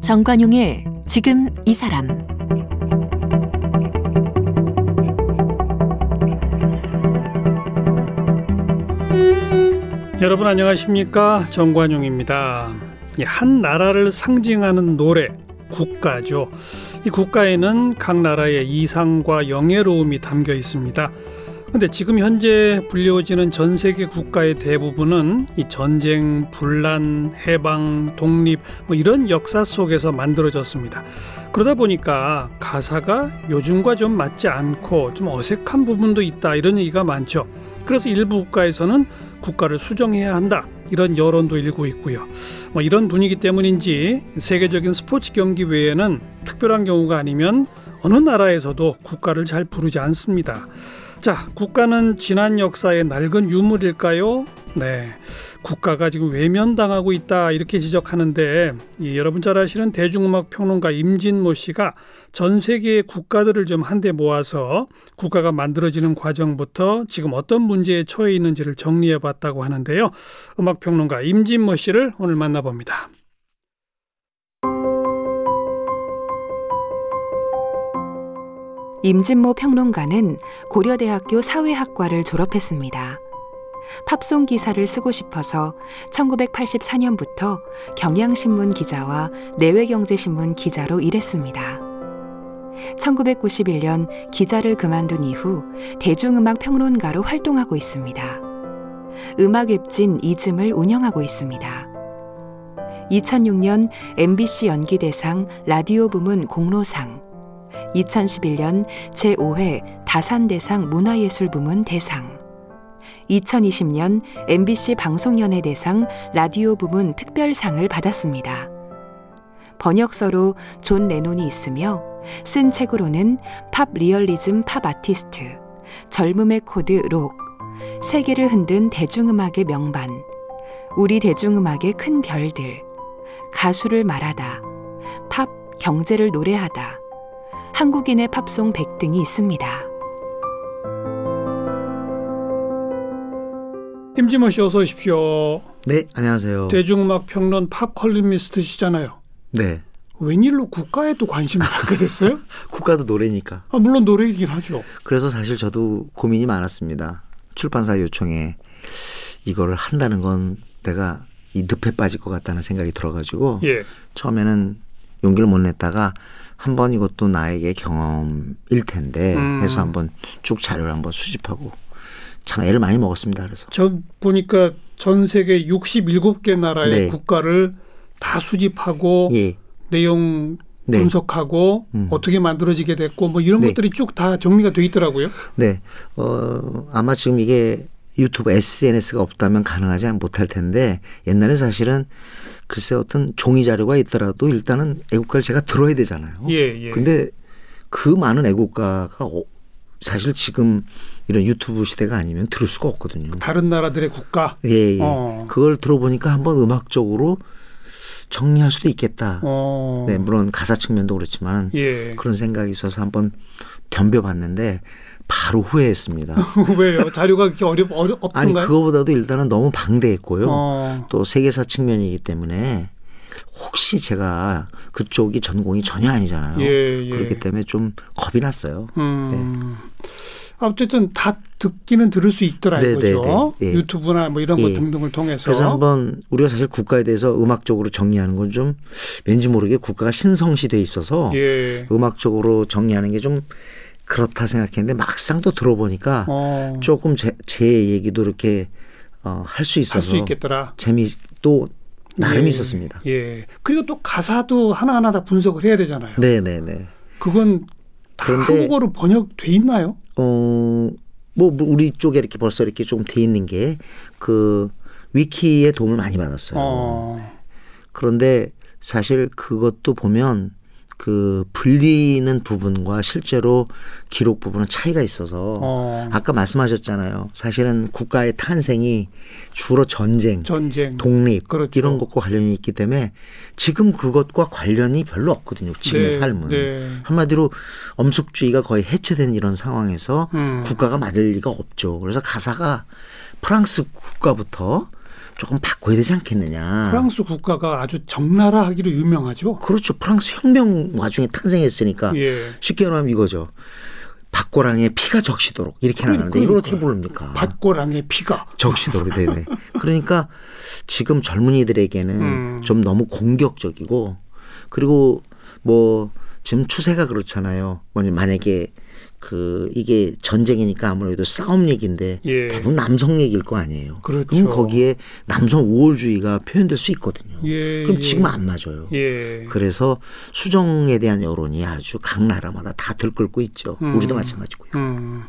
정관용의 지금 이 사람 여러분 안녕하십니까 정관용입니다. 한 나라를 상징하는 노래 국가죠. 이 국가에는 각 나라의 이상과 영예로움이 담겨 있습니다. 근데 지금 현재 불리워지는 전 세계 국가의 대부분은 이 전쟁, 분란, 해방, 독립 뭐 이런 역사 속에서 만들어졌습니다. 그러다 보니까 가사가 요즘과 좀 맞지 않고 좀 어색한 부분도 있다 이런 얘기가 많죠. 그래서 일부 국가에서는 국가를 수정해야 한다 이런 여론도 일고 있고요. 뭐 이런 분위기 때문인지 세계적인 스포츠 경기 외에는 특별한 경우가 아니면 어느 나라에서도 국가를 잘 부르지 않습니다. 자, 국가는 지난 역사의 낡은 유물일까요? 네. 국가가 지금 외면당하고 있다 이렇게 지적하는데 이 여러분 잘 아시는 대중음악 평론가 임진모 씨가 전 세계의 국가들을 좀 한데 모아서 국가가 만들어지는 과정부터 지금 어떤 문제에 처해 있는지를 정리해 봤다고 하는데요. 음악 평론가 임진모 씨를 오늘 만나봅니다. 임진모 평론가는 고려대학교 사회학과를 졸업했습니다. 팝송 기사를 쓰고 싶어서 1984년부터 경향신문 기자와 내외경제신문 기자로 일했습니다. 1991년 기자를 그만둔 이후 대중음악 평론가로 활동하고 있습니다. 음악 웹진 이즘을 운영하고 있습니다. 2006년 MBC 연기대상 라디오 부문 공로상, 2011년 제5회 다산대상 문화예술 부문 대상, 2020년 MBC 방송연예 대상 라디오 부문 특별상을 받았습니다. 번역서로 존 레논이 있으며 쓴 책으로는 팝 리얼리즘 팝 아티스트, 젊음의 코드 록, 세계를 흔든 대중음악의 명반, 우리 대중음악의 큰 별들, 가수를 말하다, 팝 경제를 노래하다, 한국인의 팝송 100 등이 있습니다. 임진모 씨 어서 오십시오. 네, 안녕하세요. 대중음악 평론 팝 컬럼니스트시잖아요. 네. 웬일로 국가에 또 관심을 갖게 됐어요? 국가도 노래니까. 아, 물론 노래이긴 하죠. 그래서 사실 저도 고민이 많았습니다. 출판사 요청에 이거를 한다는 건 내가 이 늪에 빠질 것 같다는 생각이 들어가지고 예. 처음에는 용기를 못 냈다가 한번 이것도 나에게 경험일 텐데 음. 해서 한번 쭉 자료를 한번 수집하고 참 애를 많이 먹었습니다. 그래서 저 보니까 전 세계 67개 나라의 네. 국가를 다 수집하고 예, 내용 네. 분석하고 음. 어떻게 만들어지게 됐고 뭐 이런 네. 것들이 쭉 다 정리가 돼 있더라고요. 네, 어 아마 지금 이게 유튜브 SNS가 없다면 가능하지 못할 텐데 옛날에 사실은 글쎄 어떤 종이 자료가 있더라도 일단은 애국가를 제가 들어야 되잖아요. 예, 예. 근데 그 많은 애국가가 어, 사실 지금 이런 유튜브 시대가 아니면 들을 수가 없거든요. 다른 나라들의 국가. 예, 예. 어. 그걸 들어보니까 한번 음악적으로 정리할 수도 있겠다. 어. 네, 물론 가사 측면도 그렇지만 예. 그런 생각이 있어서 한번 덤벼봤는데 바로 후회했습니다. 왜요? 자료가 그렇게 어렵 어렵 아니 없던가요? 그거보다도 일단은 너무 방대했고요. 어. 또 세계사 측면이기 때문에 혹시 제가 그쪽이 전공이 전혀 아니잖아요. 예, 예. 그렇기 때문에 좀 겁이 났어요. 음. 어쨌든 다 듣기는 들을 수 있더라 네, 이거죠. 네, 네. 예. 유튜브나 뭐 이런 것 예. 등등을 통해서. 그래서 한번 우리가 사실 국가에 대해서 음악적으로 정리하는 건 좀 왠지 모르게 국가가 신성시돼 있어서 예. 음악적으로 정리하는 게좀 그렇다 생각했는데 막상 또 들어보니까 어. 조금 제, 제 얘기도 이렇게 어, 할수할 있어서 수 있겠더라. 재미 또 나름 예. 있었습니다. 예. 그리고 또 가사도 하나하나 다 분석을 해야 되잖아요. 네, 네, 네. 그건 다 그런데- 한국어로 번역돼 있나요? 어, 뭐 우리 쪽에 이렇게 벌써 이렇게 좀돼 있는 게 그 위키의 도움을 많이 받았어요. 어. 그런데 사실 그것도 보면 그 불리는 부분과 실제로 기록 부분은 차이가 있어서 어, 아까 말씀하셨잖아요. 사실은 국가의 탄생이 주로 전쟁, 전쟁. 독립 그렇죠. 이런 것과 관련이 있기 때문에 지금 그것과 관련이 별로 없거든요. 지금의 네, 삶은 네. 한마디로 엄숙주의가 거의 해체된 이런 상황에서 음. 국가가 맞을 리가 없죠. 그래서 가사가 프랑스 국가부터 조금 바꿔야 되지 않겠느냐. 프랑스 국가가 아주 적나라하기로 유명하죠. 그렇죠. 프랑스 혁명 와중에 탄생했으니까 예. 쉽게 말하면 이거죠. 박고랑의 피가 적시도록 이렇게 그러니- 나가는데 이걸 어떻게 그러니까요. 부릅니까? 밭고랑의 피가. 적시도록 되네. 그러니까 지금 젊은이들에게는 음. 좀 너무 공격적이고 그리고 뭐 지금 추세가 그렇잖아요. 뭐냐 만약에 그 이게 전쟁이니까 아무래도 싸움 얘기인데 예. 대부분 남성 얘기일 거 아니에요. 그렇죠. 럼 거기에 남성 우월주의가 표현될 수 있거든요. 예. 그럼 예. 지금 안 맞아요. 예. 그래서 수정에 대한 여론이 아주 각 나라마다 다 들끓고 있죠. 음. 우리도 마찬가지고요. 음.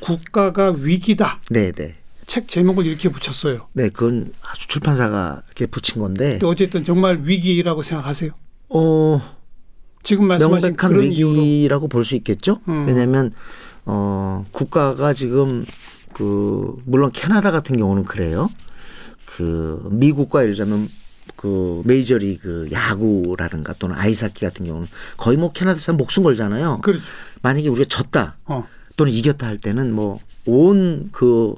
국가가 위기다. 네, 네. 책 제목을 이렇게 붙였어요. 네, 그건 아주 출판사가 이렇게 붙인 건데, 어쨌든 정말 위기라고 생각하세요. 어, 지금 말씀하신 명백한 위기라고 볼 수 있겠죠. 음. 왜냐하면 어, 국가가 지금 그 물론 캐나다 같은 경우는 그래요. 그 미국과 예를 들자면 그 메이저리그 야구라든가 또는 아이스하키 같은 경우는 거의 뭐 캐나다 사람 목숨 걸잖아요. 그렇죠. 만약에 우리가 졌다 어. 또는 이겼다 할 때는 뭐 온 그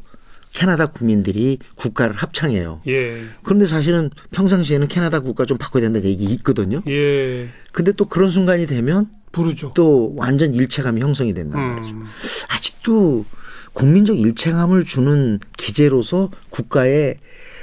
캐나다 국민들이 국가를 합창해요. 예. 그런데 사실은 평상시에는 캐나다 국가 좀 바꿔야 된다는 얘기 있거든요. 예. 근데 또 그런 순간이 되면 부르죠. 또 완전 일체감이 형성이 된단 말이죠. 음. 아직도 국민적 일체감을 주는 기재로서 국가의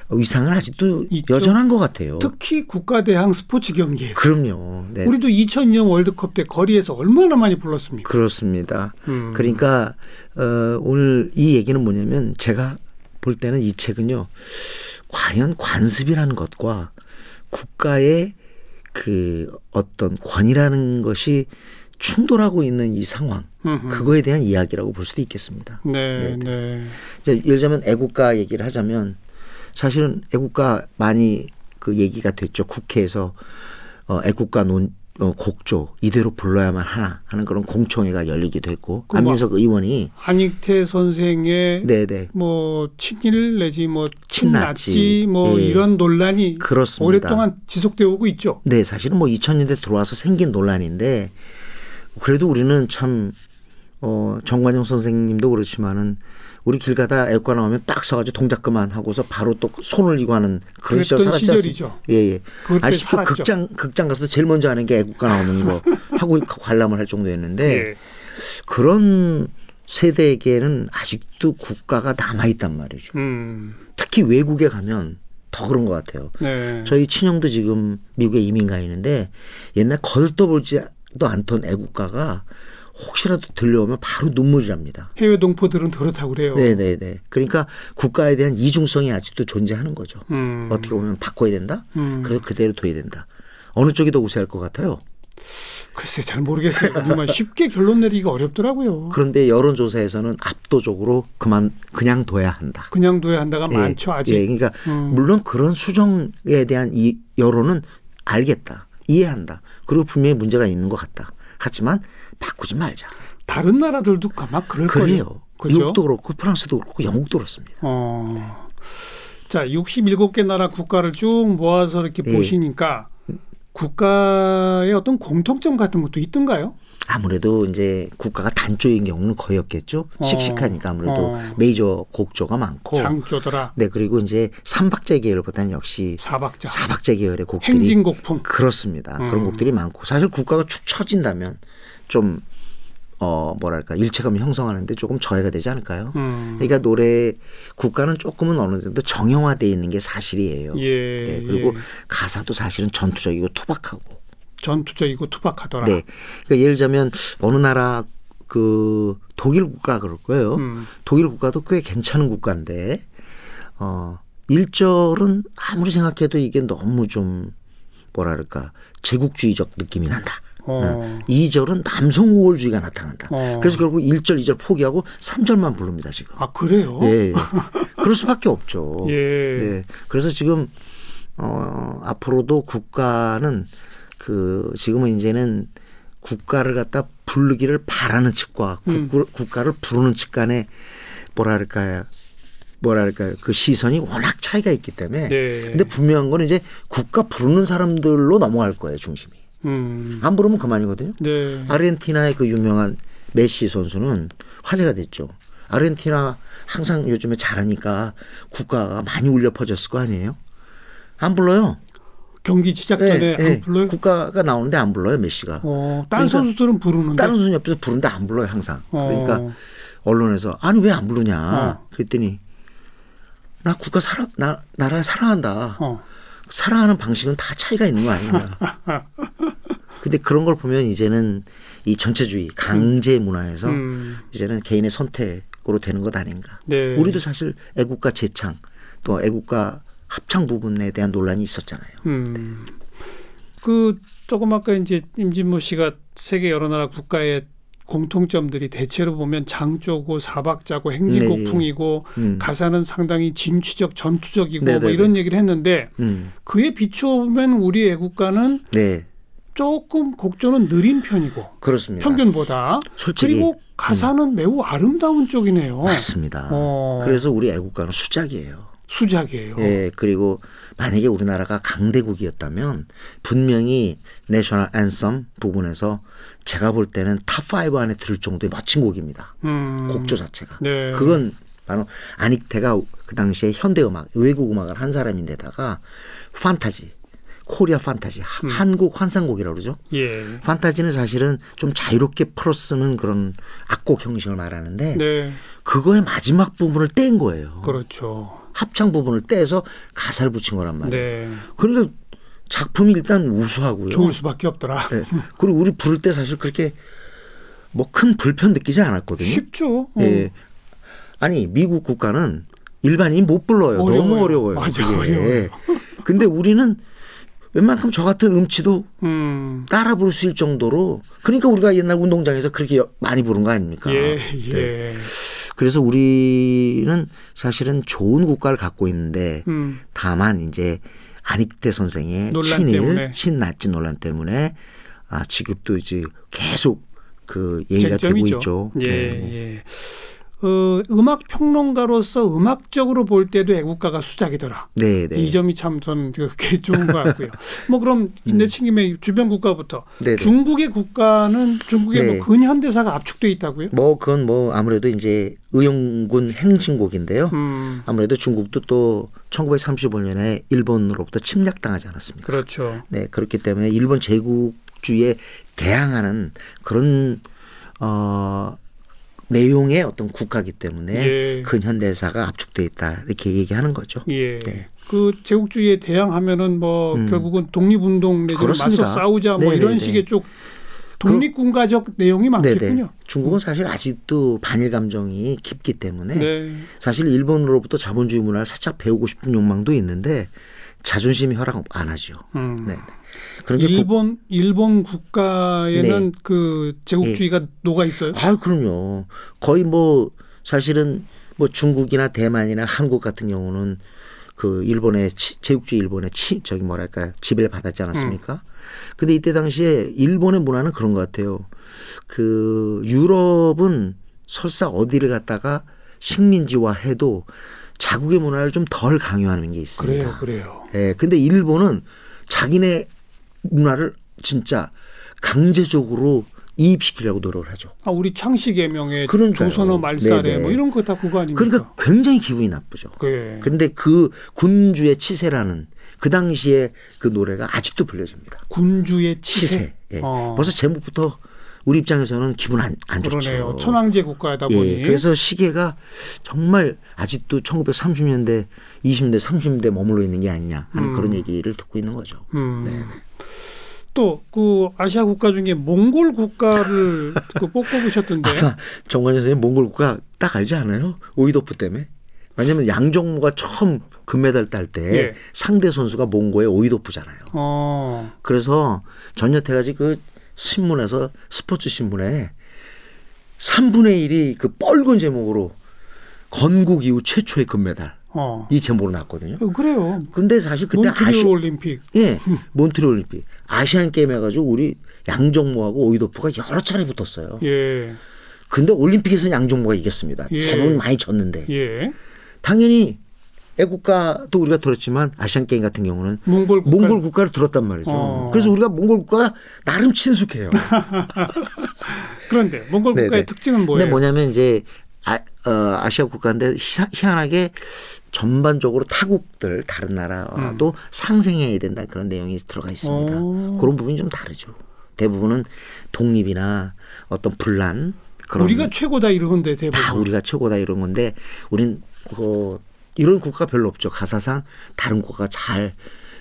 위상은 아직도 있죠. 여전한 것 같아요. 특히 국가 대항 스포츠 경기에서 그럼요. 네. 우리도 2002년 월드컵 때 거리에서 얼마나 많이 불렀습니까? 그렇습니다. 음. 그러니까 어, 오늘 이 얘기는 뭐냐면 제가 볼 때는 이 책은요. 과연 관습이라는 것과 국가의 그 어떤 권위라는 것이 충돌하고 있는 이 상황 음흠. 그거에 대한 이야기라고 볼 수도 있겠습니다. 네, 네. 이제 예를 들자면 애국가 얘기를 하자면 사실은 애국가 많이 그 얘기가 됐죠. 국회에서 어, 애국가 논 어, 곡조 이대로 불러야만 하나 하는 그런 공청회가 열리기도 했고 그 안민석 의원이 한익태 선생의 네네 뭐 친일 내지 뭐 친나치. 친나치 뭐 예. 이런 논란이 그렇습니다. 오랫동안 지속되어 오고 있죠. 네 사실은 뭐 2000년대 들어와서 생긴 논란인데 그래도 우리는 참 어, 정관용 선생님도 그렇지만은 우리 길 가다 애국가 나오면 딱 서가지고 동작 그만 하고서 바로 또 손을 이고 하는 그런 시절 살았지 않습니까? 예예. 그때 아직도 살았죠. 극장 극장 가서도 제일 먼저 하는 게 애국가 나오는 거 하고 관람을 할 정도였는데 예. 그런 세대에게는 아직도 국가가 남아 있단 말이죠. 음. 특히 외국에 가면 더 그런 것 같아요. 네. 저희 친형도 지금 미국에 이민 가 있는데 옛날 거들떠보지도 않던 애국가가 혹시라도 들려오면 바로 눈물이 납니다. 해외 동포들은 그렇다고 그래요. 네네네. 그러니까 국가에 대한 이중성이 아직도 존재하는 거죠. 음. 어떻게 보면 바꿔야 된다? 음. 그래서 그대로 둬야 된다. 어느 쪽이 더 우세할 것 같아요? 글쎄 잘 모르겠어요. 정말 쉽게 결론 내리기가 어렵더라고요. 그런데 여론조사에서는 압도적으로 그만 그냥 둬야 한다. 그냥 둬야 한다가 예, 많죠 아직. 예, 그러니까 음. 물론 그런 수정에 대한 이 여론은 알겠다, 이해한다. 그리고 분명히 문제가 있는 것 같다. 하지만 바꾸지 말자. 다른 나라들도 아마 그럴 거예요. 그래요. 그죠? 미국도 그렇고 프랑스도 그렇고 영국도 그렇습니다. 어. 자, 67개 나라 국가를 쭉 모아서 이렇게 예. 보시니까 국가의 어떤 공통점 같은 것도 있던가요? 아무래도 이제 국가가 단조인 경우는 거의 없겠죠. 어. 씩씩하니까 아무래도 어. 메이저 곡조가 많고. 장조더라, 네 그리고 이제 삼박자 계열보다는 역시 사박자, 사박자 계열의 곡들이 행진곡풍. 그렇습니다. 음. 그런 곡들이 많고 사실 국가가 축 처진다면 좀 어 뭐랄까 일체감을 형성하는데 조금 저해가 되지 않을까요? 음. 그러니까 노래 국가는 조금은 어느 정도 정형화돼 있는 게 사실이에요. 예, 네, 그리고 예. 가사도 사실은 전투적이고 투박하고. 전투적이고 투박하더라. 네. 그러니까 예를 들자면 어느 나라 그 독일 국가 그럴 거예요. 음. 독일 국가도 꽤 괜찮은 국가인데 어 1절은 아무리 생각해도 이게 너무 좀 뭐랄까 제국주의적 느낌이 난다. 어. 2절은 남성 우월주의가 나타난다. 어. 그래서 결국 1절, 2절 포기하고 3절만 부릅니다, 지금. 아 그래요? 예, 예. 그럴 수밖에 없죠. 예. 네. 그래서 지금 어 앞으로도 국가는 그 지금은 이제는 국가를 갖다 부르기를 바라는 측과 음. 국, 국가 를 부르는 측 간에 뭐랄까요 뭐랄까요 그 시선이 워낙 차이가 있기 때문에 네. 근데 분명한 건 이제 국가 부르는 사람들로 넘어갈 거예요 중심이 음. 안 부르면 그만이거든요 네. 아르헨티나의 그 유명한 메시 선수는 화제가 됐죠 아르헨티나 항상 요즘에 잘하니까 국가가 많이 울려 퍼졌을 거 아니에요 안 불러요 경기 시작 전에 네, 안 네. 불러요? 국가가 나오는데 안 불러요 메시가 어, 다른 그러니까 선수들은 부르는데. 다른 선수 옆에서 부르는데 안 불러요 항상 그러니까 어. 언론에서 아니 왜 안 부르냐 어. 그랬더니 나 국가 사랑 나 나라 사랑한다 어. 사랑하는 방식은 다 차이가 있는 거 아니냐 근데 그런 걸 보면 이제는 이 전체주의 강제 문화에서 음. 이제는 개인의 선택으로 되는 것 아닌가 네. 우리도 사실 애국가 재창 또 애국가 합창 부분에 대한 논란이 있었잖아요 음. 그 조금 아까 이제 임진모 씨가 세계 여러 나라 국가의 공통점들이 대체로 보면 장조고 사박자고 행진곡풍이고 음. 가사는 상당히 진취적 전투적이고 뭐 네네네. 이런 얘기를 했는데 음. 그에 비추어 보면 우리 애국가는 네 조금 곡조는 느린 편이고 그렇습니다 평균보다 솔직히 그리고 가사는 매우 아름다운 쪽이네요. 맞습니다 어. 그래서 우리 애국가는 수작이에요 수작이에요. 예, 그리고 만약에 우리나라가 강대국이었다면 분명히 national anthem 부분에서 제가 볼 때는 top 5 안에 들 정도의 멋진 곡입니다. 음. 곡조 자체가. 네. 그건 바로 안익태가 그 당시에 현대 음악, 외국 음악을 한 사람인데다가 판타지, Korea Fantasy, 하- 음. 한국 환상곡이라고 그러죠. 예. 판타지는 사실은 좀 자유롭게 풀어 쓰는 그런 악곡 형식을 말하는데 네. 그거의 마지막 부분을 뗀 거예요. 그렇죠. 합창 부분을 떼서 가사를 붙인 거란 말이에요. 네. 그러니까 작품이 일단 우수하고요. 좋을 수밖에 없더라. 네. 그리고 우리 부를 때 사실 그렇게 뭐 큰 불편 느끼지 않았거든요. 쉽죠. 어. 예. 아니 미국 국가는 일반인이 못 불러요. 너무 어려워요. 어려워요. 맞아. 어려워요. 근데 우리는 웬만큼 저 같은 음치도 음. 따라 부를 수 있을 정도로 그러니까 우리가 옛날 운동장에서 그렇게 여- 많이 부른 거 아닙니까? 예, 네. 예. 그래서 우리는 사실은 좋은 국가를 갖고 있는데 음. 다만 이제 안익태 선생의 친일 때문에. 친나치 논란 때문에 아 지금도 이제 계속 그 얘기가 되고 쟁점이죠. 있죠. 예, 네. 예. 어, 음악 평론가로서 음악적으로 볼 때도 애국가가 수작이더라. 네, 네. 이 점이 참 저는 그게 좋은 것 같고요. 뭐 그럼 내친김에 주변 국가부터 음. 네, 네. 중국의 국가는 중국의 네. 뭐 근현대사가 압축돼 있다고요? 뭐 그건 뭐 아무래도 이제 의용군 행진곡인데요. 음, 아무래도 중국도 또 1935년에 일본으로부터 침략당하지 않았습니까? 그렇죠. 네, 그렇기 때문에 일본 제국주의에 대항하는 그런 어 내용의 어떤 국가기 때문에 예. 근현대사가 압축돼 있다 이렇게 얘기하는 거죠. 예. 네. 그 제국주의에 대항하면은 뭐 음. 결국은 독립운동 내지는 그렇습니다. 맞서 싸우자 뭐 네, 이런 네, 식의 네. 쪽 독립군가적 내용이 많겠군요. 네네. 중국은 사실 아직도 반일 감정이 깊기 때문에 네. 사실 일본으로부터 자본주의 문화를 살짝 배우고 싶은 욕망도 있는데 자존심이 허락 안 하죠. 음. 네. 그런데 국- 일본 일본 국가에는 그 제국주의가 녹아 있어요. 아 그럼요. 거의 뭐 사실은 뭐 중국이나 대만이나 한국 같은 경우는 그 일본의 치- 제국주의 일본의 치 저기 뭐랄까 지배를 받았지 않았습니까? 근데 이때 당시에 일본의 문화는 그런 것 같아요. 그 유럽은 설사 어디를 갔다가 식민지화 해도 자국의 문화를 좀 덜 강요하는 게 있습니다. 그래요, 그래요. 예, 근데 일본은 자기네 문화를 진짜 강제적으로 이입시키려고 노력을 하죠. 아 우리 창씨 개명의 그러니까요. 조선어 말살에 네네. 뭐 이런 거 다 그거 아닙니까? 그러니까 굉장히 기분이 나쁘죠. 그 그런데 그 군주의 치세라는 그 당시에 그 노래가 아직도 불려집니다. 군주의 치세. 치세. 예. 어. 벌써 제목부터 우리 입장에서는 기분 안, 안 그러네요. 좋죠. 천황제 국가다 보니. 예, 그래서 시계가 정말 아직도 1930년대, 20대, 30대 머물러 있는 게 아니냐 하는 음. 그런 얘기를 듣고 있는 거죠. 음. 또그 아시아 국가 중에 몽골 국가를 그 꼽고보셨던데. 아까 정관 선생님 몽골 국가 딱 알지 않아요? 오이도프 때문에. 왜냐하면 양정모가 처음 금메달 딸때 예. 상대 선수가 몽고의 오이도프잖아요. 어. 그래서 전여태까지 그 신문에서 스포츠 신문에 3분의 1이 그 뻘건 제목으로 건국 이후 최초의 금메달 어. 이 제목으로 났거든요. 어, 그래요. 근데 사실 그때 몬트리올 아시 올림픽. 예 몬트리올 올림픽 아시안 게임 해가지고 우리 양정모하고 오이도프가 여러 차례 붙었어요. 예. 근데 올림픽에서는 양정모가 이겼습니다. 예. 대부분 많이 졌는데 예. 당연히 애국가도 우리가 들었지만 아시안 게임 같은 경우는 몽골 국가 몽골 국가를 들었단 말이죠. 어. 그래서 우리가 몽골 국가가 나름 친숙해요. 그런데 몽골 국가의 네네. 특징은 뭐예요? 근데 뭐냐면 이제 아, 어, 아시아 국가인데 희- 희한하게 전반적으로 타국들 다른 나라와도 상생해야 된다 그런 내용이 들어가 있습니다. 음. 오. 그런 부분이 좀 다르죠. 대부분은 독립이나 어떤 분란 그런 우리가 최고다 이러건데 대부분. 다 우리가 최고다 이런 건데 우린 그 이런 국가가 별로 없죠. 가사상 다른 국가가 잘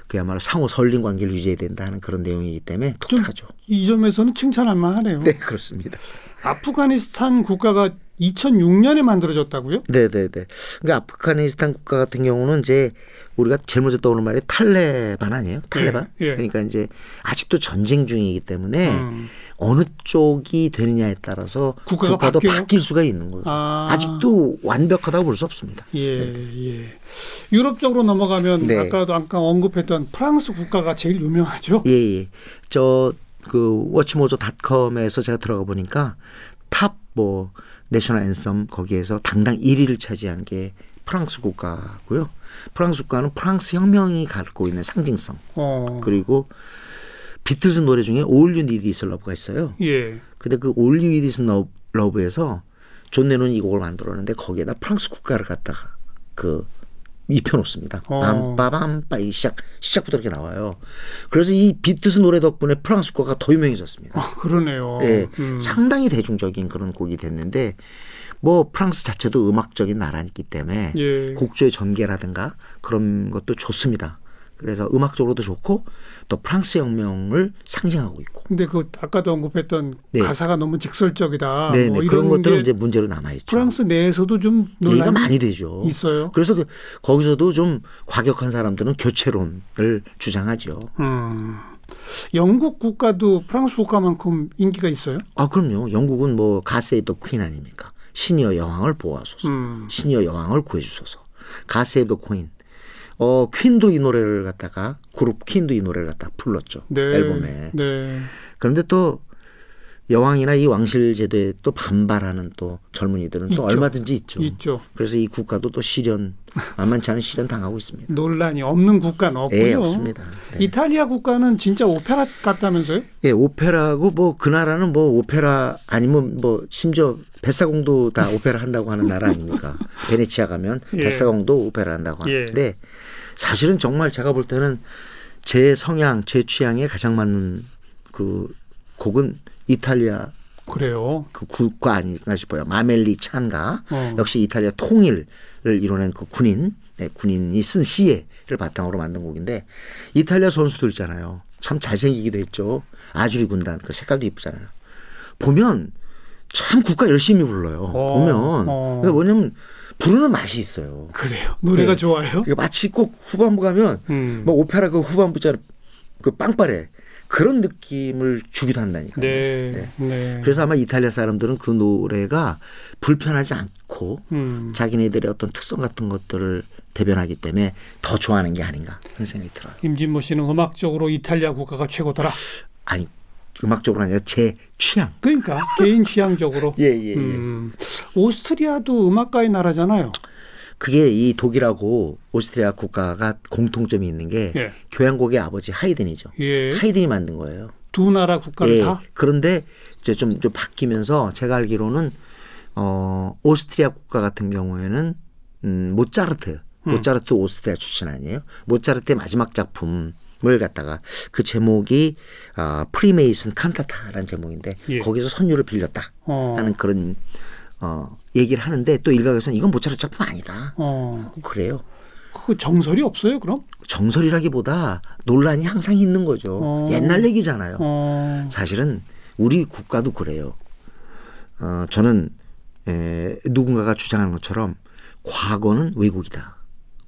그야말로 상호 설린 관계를 유지해야 된다는 그런 내용이기 때문에 좀 독특하죠. 이 점에서는 칭찬할 만하네요. 네 그렇습니다. 아프가니스탄 국가가 2006년에 만들어졌다고요? 네 네 네. 그러니까 아프가니스탄 국가 같은 경우는 이제 우리가 제일 먼저 떠오르는 말이 탈레반 아니에요? 탈레반? 예, 예. 그러니까 이제 아직도 전쟁 중이기 때문에 음. 어느 쪽이 되느냐에 따라서 국가가 국가도 바뀌어요? 바뀔 수가 있는 거죠. 아. 아직도 완벽하다고 볼 수 없습니다. 예, 예. 유럽 쪽으로 넘어가면 네. 아까도 아까 언급했던 프랑스 국가가 제일 유명하죠. 예, 예. 저그 WatchMojo.com에서 제가 들어가 보니까 top 뭐 national anthem 거기에서 당당 1위를 차지한 게 프랑스 국가고요. 프랑스 국가는 프랑스 혁명이 갖고 있는 상징성. 어. 그리고 비틀즈 노래 중에 All You Need Is Love가 있어요. 예. 근데 그 All You Need Is Love- Love에서 존 레논이 이 곡을 만들었는데 거기에다 프랑스 국가를 갖다가 그 입혀놓습니다. 어. 빰빠밤빠 이 시작 시작부터 이렇게 나와요. 그래서 이 비틀즈 노래 덕분에 프랑스 국가가 더 유명해졌습니다. 아, 그러네요. 예, 음. 상당히 대중적인 그런 곡이 됐는데 뭐 프랑스 자체도 음악적인 나라이기 때문에 예. 곡조의 전개라든가 그런 것도 좋습니다. 그래서 음악적으로도 좋고 또 프랑스 혁명을 상징하고 있고 근데 그 아까도 언급했던 네. 가사가 너무 직설적이다. 네네 뭐 그런 것들은 게 이제 문제로 남아 있죠. 프랑스 내에서도 좀 논란이 많이 되죠. 있어요. 그래서 그- 거기서도 좀 과격한 사람들은 교체론을 주장하죠. 음. 영국 국가도 프랑스 국가만큼 인기가 있어요? 아 그럼요. 영국은 뭐 가세이 더 퀸 아닙니까? 시니어 여왕을 보호하소서. 음. 시니어 여왕을 구해주소서. 가세이 더 퀸. 어 퀸도 이 노래를 갖다가 그룹 퀸도 이 노래를 갖다 불렀죠. 네. 앨범에. 네. 그런데 또 여왕이나 이 왕실 제도에 또 반발하는 또 젊은이들은 있죠. 또 얼마든지 있죠. 있죠. 그래서 이 국가도 또 시련 만만치 않은 시련 당하고 있습니다. 논란이 없는 국가는 없고요. 예, 없습니다. 네. 이탈리아 국가는 진짜 오페라 같다면서요? 예, 오페라고 뭐 그 나라는 뭐 오페라 아니면 뭐 심지어 뱃사공도 다 오페라 한다고 하는 나라 아닙니까? 베네치아 가면 예. 뱃사공도 오페라 한다고 예. 하는데 사실은 정말 제가 볼 때는 제 성향, 제 취향에 가장 맞는 그 곡은 이탈리아 그래요. 그 국가 아닐까 싶어요. 마멜리 찬가 어. 역시 이탈리아 통일을 이뤄낸 그 군인, 네, 군인이 쓴 시를 바탕으로 만든 곡인데 이탈리아 선수들 있잖아요. 참 잘생기기도 했죠. 아주리 군단 그 색깔도 이쁘잖아요. 보면 참 국가 열심히 불러요. 어. 보면 어. 그러니까 뭐냐면 부르는 맛이 있어요. 그래요. 노래가 네. 좋아요. 이게 마치 꼭 후반부 가면 음. 뭐 오페라 그 후반부 있잖아요. 그 빵빠레 그런 느낌을 주기도 한다니까요. 네. 네. 그래서 아마 이탈리아 사람들은 그 노래가 불편하지 않고 음. 자기네들의 어떤 특성 같은 것들을 대변하기 때문에 더 좋아하는 게 아닌가 그런 생각이 들어요. 임진모 씨는 음악적으로 이탈리아 국가가 최고더라. 아니 음악적으로 아니라 제 취향. 그러니까 개인 취향적으로. 예 예 예, 음. 오스트리아도 음악가의 나라잖아요. 그게 이 독일하고 오스트리아 국가가 공통점이 있는 게 예. 교향곡의 아버지 하이든이죠. 예. 하이든이 만든 거예요. 두 나라 국가를 예. 다. 그런데 이제 좀, 좀 바뀌면서 제가 알기로는 어 오스트리아 국가 같은 경우에는 음 모차르트 음. 모차르트 오스트리아 출신 아니에요? 모차르트의 마지막 작품 을 갖다가 그 제목이 아 프리메이슨 칸타타라는 제목인데 예. 거기서 선율을 빌렸다 어. 하는 그런 어 얘기를 하는데 또 일각에서는 이건 모차르트 작품 아니다. 어. 그래요. 그 정설이 없어요, 그럼? 정설이라기보다 논란이 항상 있는 거죠. 어. 옛날 얘기잖아요. 어. 사실은 우리 국가도 그래요. 어, 저는 에, 누군가가 주장하는 것처럼 과거는 왜곡이다.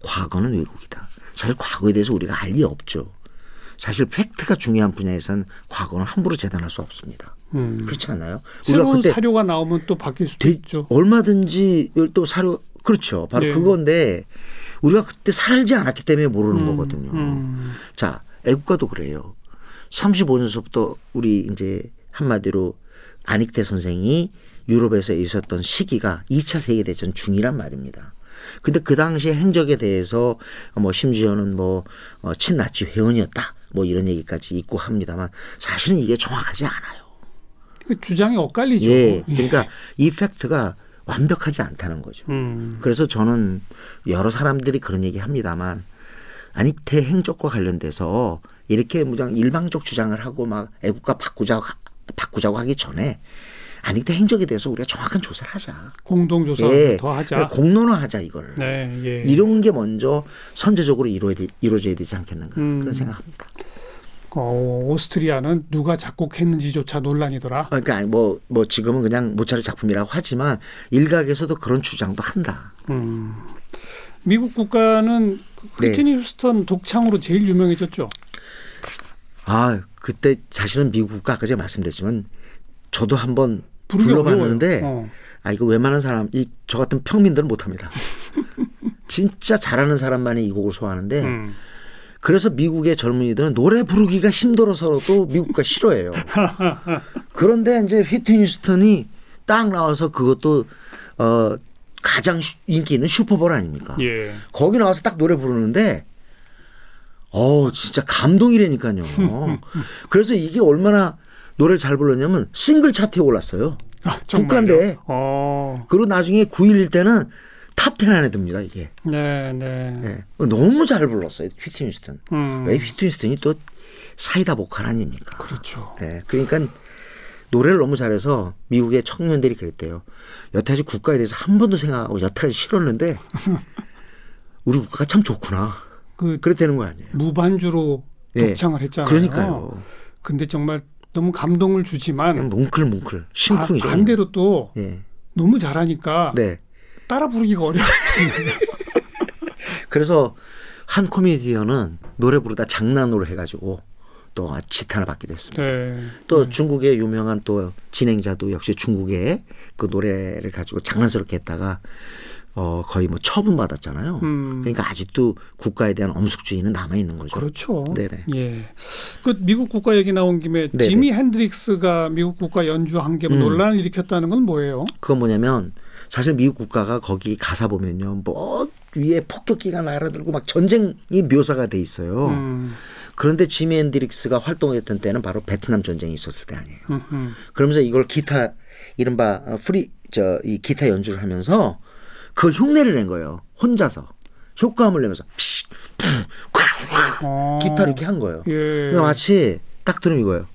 과거는 왜곡이다. 사실 과거에 대해서 우리가 알 리 없죠. 사실 팩트가 중요한 분야에선 과거는 함부로 재단할 수 없습니다. 음. 그렇지 않나요? 새로운 사료가 나오면 또 바뀔 수도 되- 있죠. 얼마든지 또 사료 그렇죠. 바로 네. 그건데 우리가 그때 살지 않았기 때문에 모르는 음, 거거든요. 음. 자, 애국가도 그래요. 35년서부터 우리 이제 한마디로 안익태 선생이 유럽에서 있었던 시기가 2차 세계대전 중이란 말입니다. 근데 그 당시에 행적에 대해서 뭐 심지어는 뭐 어, 친나치 회원이었다. 뭐 이런 얘기까지 있고 합니다만 사실은 이게 정확하지 않아요. 그 주장이 엇갈리죠. 예. 그러니까 이 팩트가 완벽하지 않다는 거죠. 음. 그래서 저는 여러 사람들이 그런 얘기 합니다만 안익태 행적과 관련돼서 이렇게 무장 일방적 주장을 하고 막 애국가 바꾸자고 하- 바꾸자고 하기 전에 안익태 행적에 대해서 우리가 정확한 조사를 하자. 공동조사 예. 더 하자. 공론화하자 이걸. 네, 예. 이런 게 먼저 선제적으로 이루어져야 되지 않겠는가 음. 그런 생각합니다. 어, 오스트리아는 누가 작곡했는지조차 논란이더라. 그러니까 뭐, 뭐 지금은 그냥 모차르 작품이라고 하지만 일각에서도 그런 주장도 한다. 음. 미국 국가는 네. 휘트니 휴스턴 독창으로 제일 유명해졌죠. 아 그때 사실은 미국 국가 아까 제가 말씀드렸지만 저도 한번 불러봤는데. 어. 아 이거 웬만한 사람 이 저 같은 평민들은 못합니다. 진짜 잘하는 사람만이 이 곡을 소화하는데 음. 그래서 미국의 젊은이들은 노래 부르기가 힘들어서도 미국가 싫어해요. 그런데 이제 휘트니 휴스턴이 딱 나와서 그것도 어 가장 슈- 인기 있는 슈퍼볼 아닙니까? 예. 거기 나와서 딱 노래 부르는데 어 진짜 감동이라니까요. 그래서 이게 얼마나 노래를 잘 불렀냐면 싱글 차트에 올랐어요. 아? 국가인데. 어. 그리고 나중에 9·11일 때는 top 10 안에 듭니다, 이게. 네, 네. 예. 너무 잘 불렀어요, 휘트니 휴스턴. 음. 왜 휘트니 휴스턴이 또 사이다 보컬 아닙니까? 그렇죠. 예. 그러니까 노래를 너무 잘해서 미국의 청년들이 그랬대요. 여태까지 국가에 대해서 한 번도 생각하고 여태까지 싫었는데 우리 국가가 참 좋구나. 그 그랬다는 거 아니에요. 무반주로 예. 독창을 했잖아요. 그러니까요. 근데 정말 너무 감동을 주지만 뭉클뭉클 바, 심쿵이죠. 반대로 또 예. 너무 잘하니까 네. 따라 부르기가 어려워. 그래서 한 코미디언은 노래 부르다 장난으로 해가지고 또 지탄을 받기도 했습니다. 네. 또 중국의 유명한 또 진행자도 역시 중국의 그 노래를 가지고 장난스럽게 했다가 어 거의 뭐 처분 받았잖아요. 음. 그러니까 아직도 국가에 대한 엄숙주의는 남아 있는 거죠. 그렇죠. 네네. 예. 그 미국 국가 얘기 나온 김에 네네. 지미 핸드릭스가 미국 국가 연주한 게 음. 논란을 일으켰다는 건 뭐예요? 그건 뭐냐면 사실 미국 국가가 거기 가사 보면요, 뭐 위에 폭격기가 날아들고 막 전쟁이 묘사가 돼 있어요. 음. 그런데 지미 헨드릭스가 활동했던 때는 바로 베트남 전쟁이 있었을 때 아니에요. 음, 음. 그러면서 이걸 기타 이른바 어, free 저 이 기타 연주를 하면서 그걸 흉내를 낸 거예요. 혼자서 효과음을 내면서 피시 푸 어. 기타 이렇게 한 거예요. 예. 그러니까 마치 딱 들으면 이거예요.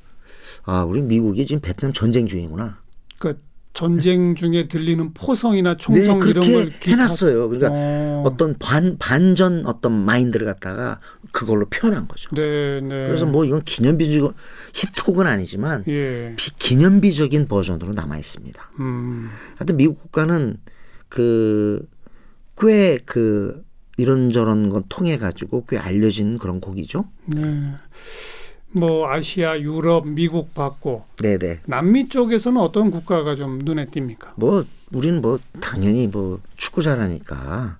아, 우리 미국이 지금 베트남 전쟁 중이구나. 그 전쟁 중에 들리는 포성이나 총성 네, 이런 그렇게 걸 기타- 해놨어요. 그러니까 어. 어. 떤 반, 반전 어떤 마인드를 갖다가 그걸로 표현한 거죠. 네, 네. 그래서 뭐 이건 기념비적 히트곡은 아니지만 예. 비- 기념비적인 버전으로 남아 있습니다. 음. 하여튼 미국 국가는 그 꽤그 이런저런 것 통해 가지고 꽤 알려진 그런 곡이죠. 네. 뭐 아시아, 유럽, 미국 받고 네네. 남미 쪽에서는 어떤 국가가 좀 눈에 띕니까? 뭐 우리는 뭐 당연히 뭐 축구 잘하니까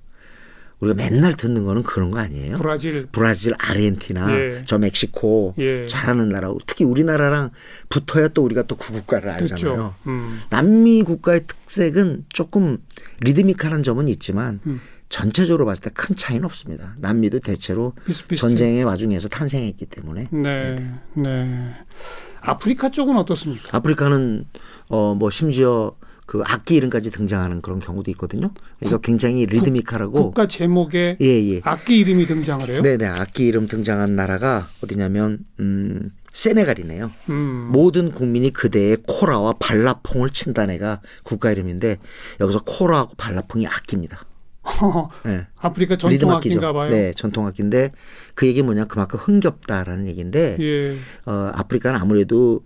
우리가 맨날 듣는 거는 그런 거 아니에요. 브라질. 브라질, 아르헨티나, 예. 저 멕시코 예. 잘하는 나라. 특히 우리나라랑 붙어야 또 우리가 또 그 국가를 알잖아요. 그렇죠. 음. 남미 국가의 특색은 조금 리드미컬한 점은 있지만 음. 전체적으로 봤을 때 큰 차이는 없습니다. 남미도 대체로 비슷비슷해. 전쟁의 와중에서 탄생했기 때문에 네. 네. 아프리카 쪽은 어떻습니까? 아프리카는 어 뭐 심지어 그 악기 이름까지 등장하는 그런 경우도 있거든요. 그러니까 굉장히 리드미컬하고 국가 제목에 예 예. 악기 이름이 등장을 해요? 네네 악기 이름 등장한 나라가 어디냐면 음 세네갈이네요. 음. 모든 국민이 그대의 코라와 발라퐁을 친다는 애가 국가 이름인데 여기서 코라하고 발라퐁이 악기입니다. 네. 아프리카 전통 리듬 악기죠. 악기인가 봐요. 네, 전통 악기인데 그 얘기 뭐냐 그만큼 흥겹다라는 얘기인데 예. 어, 아프리카는 아무래도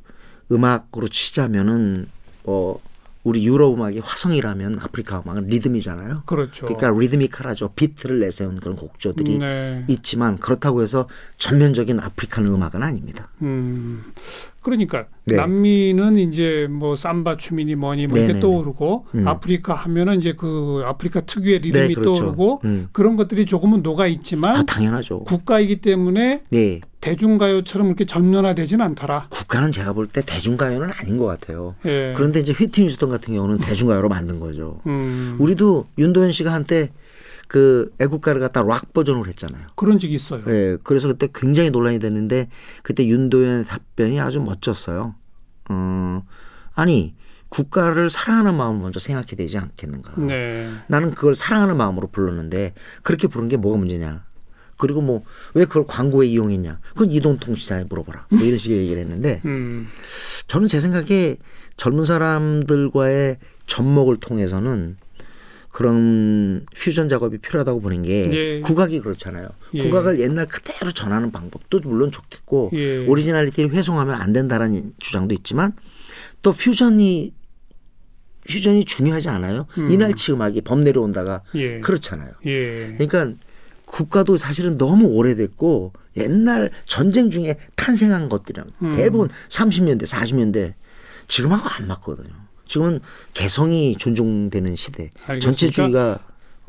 음악으로 치자면은 어 우리 유럽 음악이 화성이라면 아프리카 음악은 리듬이잖아요. 그렇죠. 그러니까 리드미컬하죠. 비트를 내세운 그런 곡조들이 네. 있지만 그렇다고 해서 전면적인 African 음악은 아닙니다. 음. 그러니까 네. 남미는 이제 뭐 삼바 춤이니 뭐니 뭐 이렇게 네네네. 떠오르고 음. 아프리카 하면은 이제 그 아프리카 특유의 리듬이 네, 그렇죠. 떠오르고 음. 그런 것들이 조금은 녹아 있지만 아, 당연하죠. 국가이기 때문에 네. 대중가요처럼 그렇게 전면화되지는 않더라. 국가는 제가 볼 때 대중가요는 아닌 것 같아요. 예. 그런데 이제 휘트니 휴스턴 같은 경우는 대중가요로 만든 거죠. 음, 우리도 윤도현 씨가 한때 그 애국가를 갖다 락 버전으로 했잖아요. 그런 적이 있어요. 예, 그래서 그때 굉장히 논란이 됐는데 그때 윤도현의 답변이 아주 멋졌어요. 어, 아니 국가를 사랑하는 마음을 먼저 생각해야 되지 않겠는가. 네. 나는 그걸 사랑하는 마음으로 불렀는데 그렇게 부른 게 뭐가 문제냐. 그리고 뭐 왜 그걸 광고에 이용했냐. 그건 이동통신사에 물어봐라. 뭐 이런 식의 얘기를 했는데 음, 저는 제 생각에 젊은 사람들과의 접목을 통해서는 그런 퓨전 작업이 필요하다고 보는 게 예. 국악이 그렇잖아요. 예. 국악을 옛날 그대로 전하는 방법도 물론 좋겠고 예. originality를 훼손하면 안 된다라는 주장도 있지만 또 퓨전이 퓨전이 중요하지 않아요. 음. 이날치 음악이 범 내려온다가 예. 그렇잖아요. 예. 그러니까 국가도 사실은 너무 오래됐고 옛날 전쟁 중에 탄생한 것들이랑 음. 대부분 30년대, 40년대 지금하고 안 맞거든요. 지금은 개성이 존중되는 시대. 알겠습니다. 전체주의가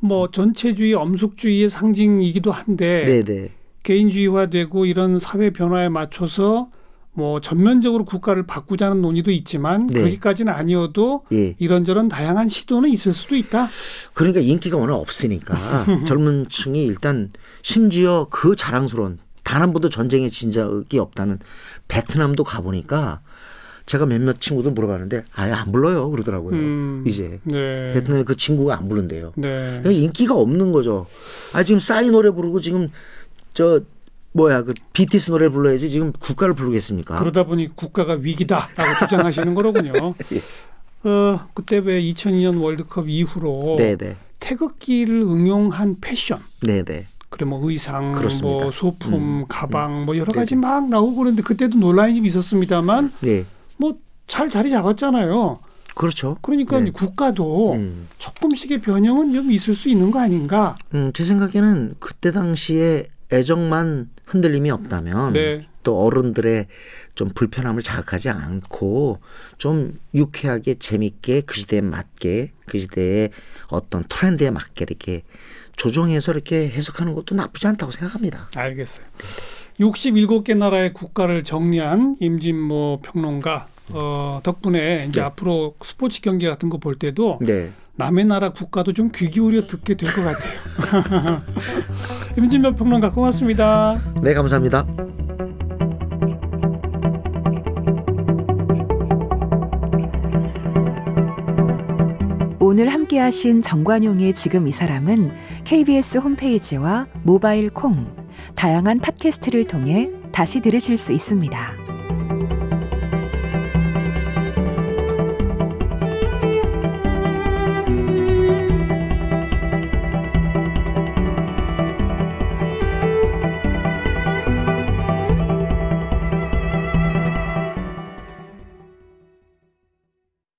뭐 전체주의, 엄숙주의의 상징이기도 한데 네네 개인주의화되고 이런 사회 변화에 맞춰서 뭐 전면적으로 국가를 바꾸자는 논의도 있지만 네. 거기까지는 아니어도 예. 이런저런 다양한 시도는 있을 수도 있다. 그러니까 인기가 워낙 없으니까 젊은 층이 일단 심지어 그 자랑스러운 단 한 번도 전쟁에 진 적이 없다는 베트남도 가보니까 제가 몇몇 친구들 물어봤는데 아예 안 불러요 그러더라고요. 음, 이제 네. 베트남에 그 친구가 안 부른대요. 네. 그러니까 인기가 없는 거죠. 아 지금 싸이 노래 부르고 지금 저 뭐야 그 BTS 노래 불러야지 지금 국가를 부르겠습니까? 그러다 보니 국가가 위기다라고 주장하시는 거로군요. 예. 어, 그때 왜 2002년 월드컵 이후로 네네 태극기를 응용한 패션, 네네 그래 뭐 의상, 그렇습니다. 뭐 소품, 음, 가방 뭐 여러 가지 막 나오고 그러는데 그때도 논란이 좀 있었습니다만 네 뭐 잘 자리 잡았잖아요. 그렇죠. 그러니까 네. 국가도 음. 조금씩의 변형은 좀 있을 수 있는 거 아닌가? 음, 제 생각에는 그때 당시에 애정만 흔들림이 없다면 네. 또 어른들의 좀 불편함을 자극하지 않고 좀 유쾌하게 재밌게 그 시대에 맞게 그 시대의 어떤 트렌드에 맞게 이렇게 조정해서 이렇게 해석하는 것도 나쁘지 않다고 생각합니다. 알겠어요. 67개 나라의 국가를 정리한 임진모 평론가 어, 덕분에 이제 네. 앞으로 스포츠 경기 같은 거 볼 때도 네. 남의 나라 국가도 좀 귀 기울여 듣게 될 것 같아요. 임진모 평론가 고맙습니다. 네, 감사합니다. 오늘 함께 하신 정관용의 지금 이 사람은 KBS 홈페이지와 모바일 콩, 다양한 팟캐스트를 통해 다시 들으실 수 있습니다.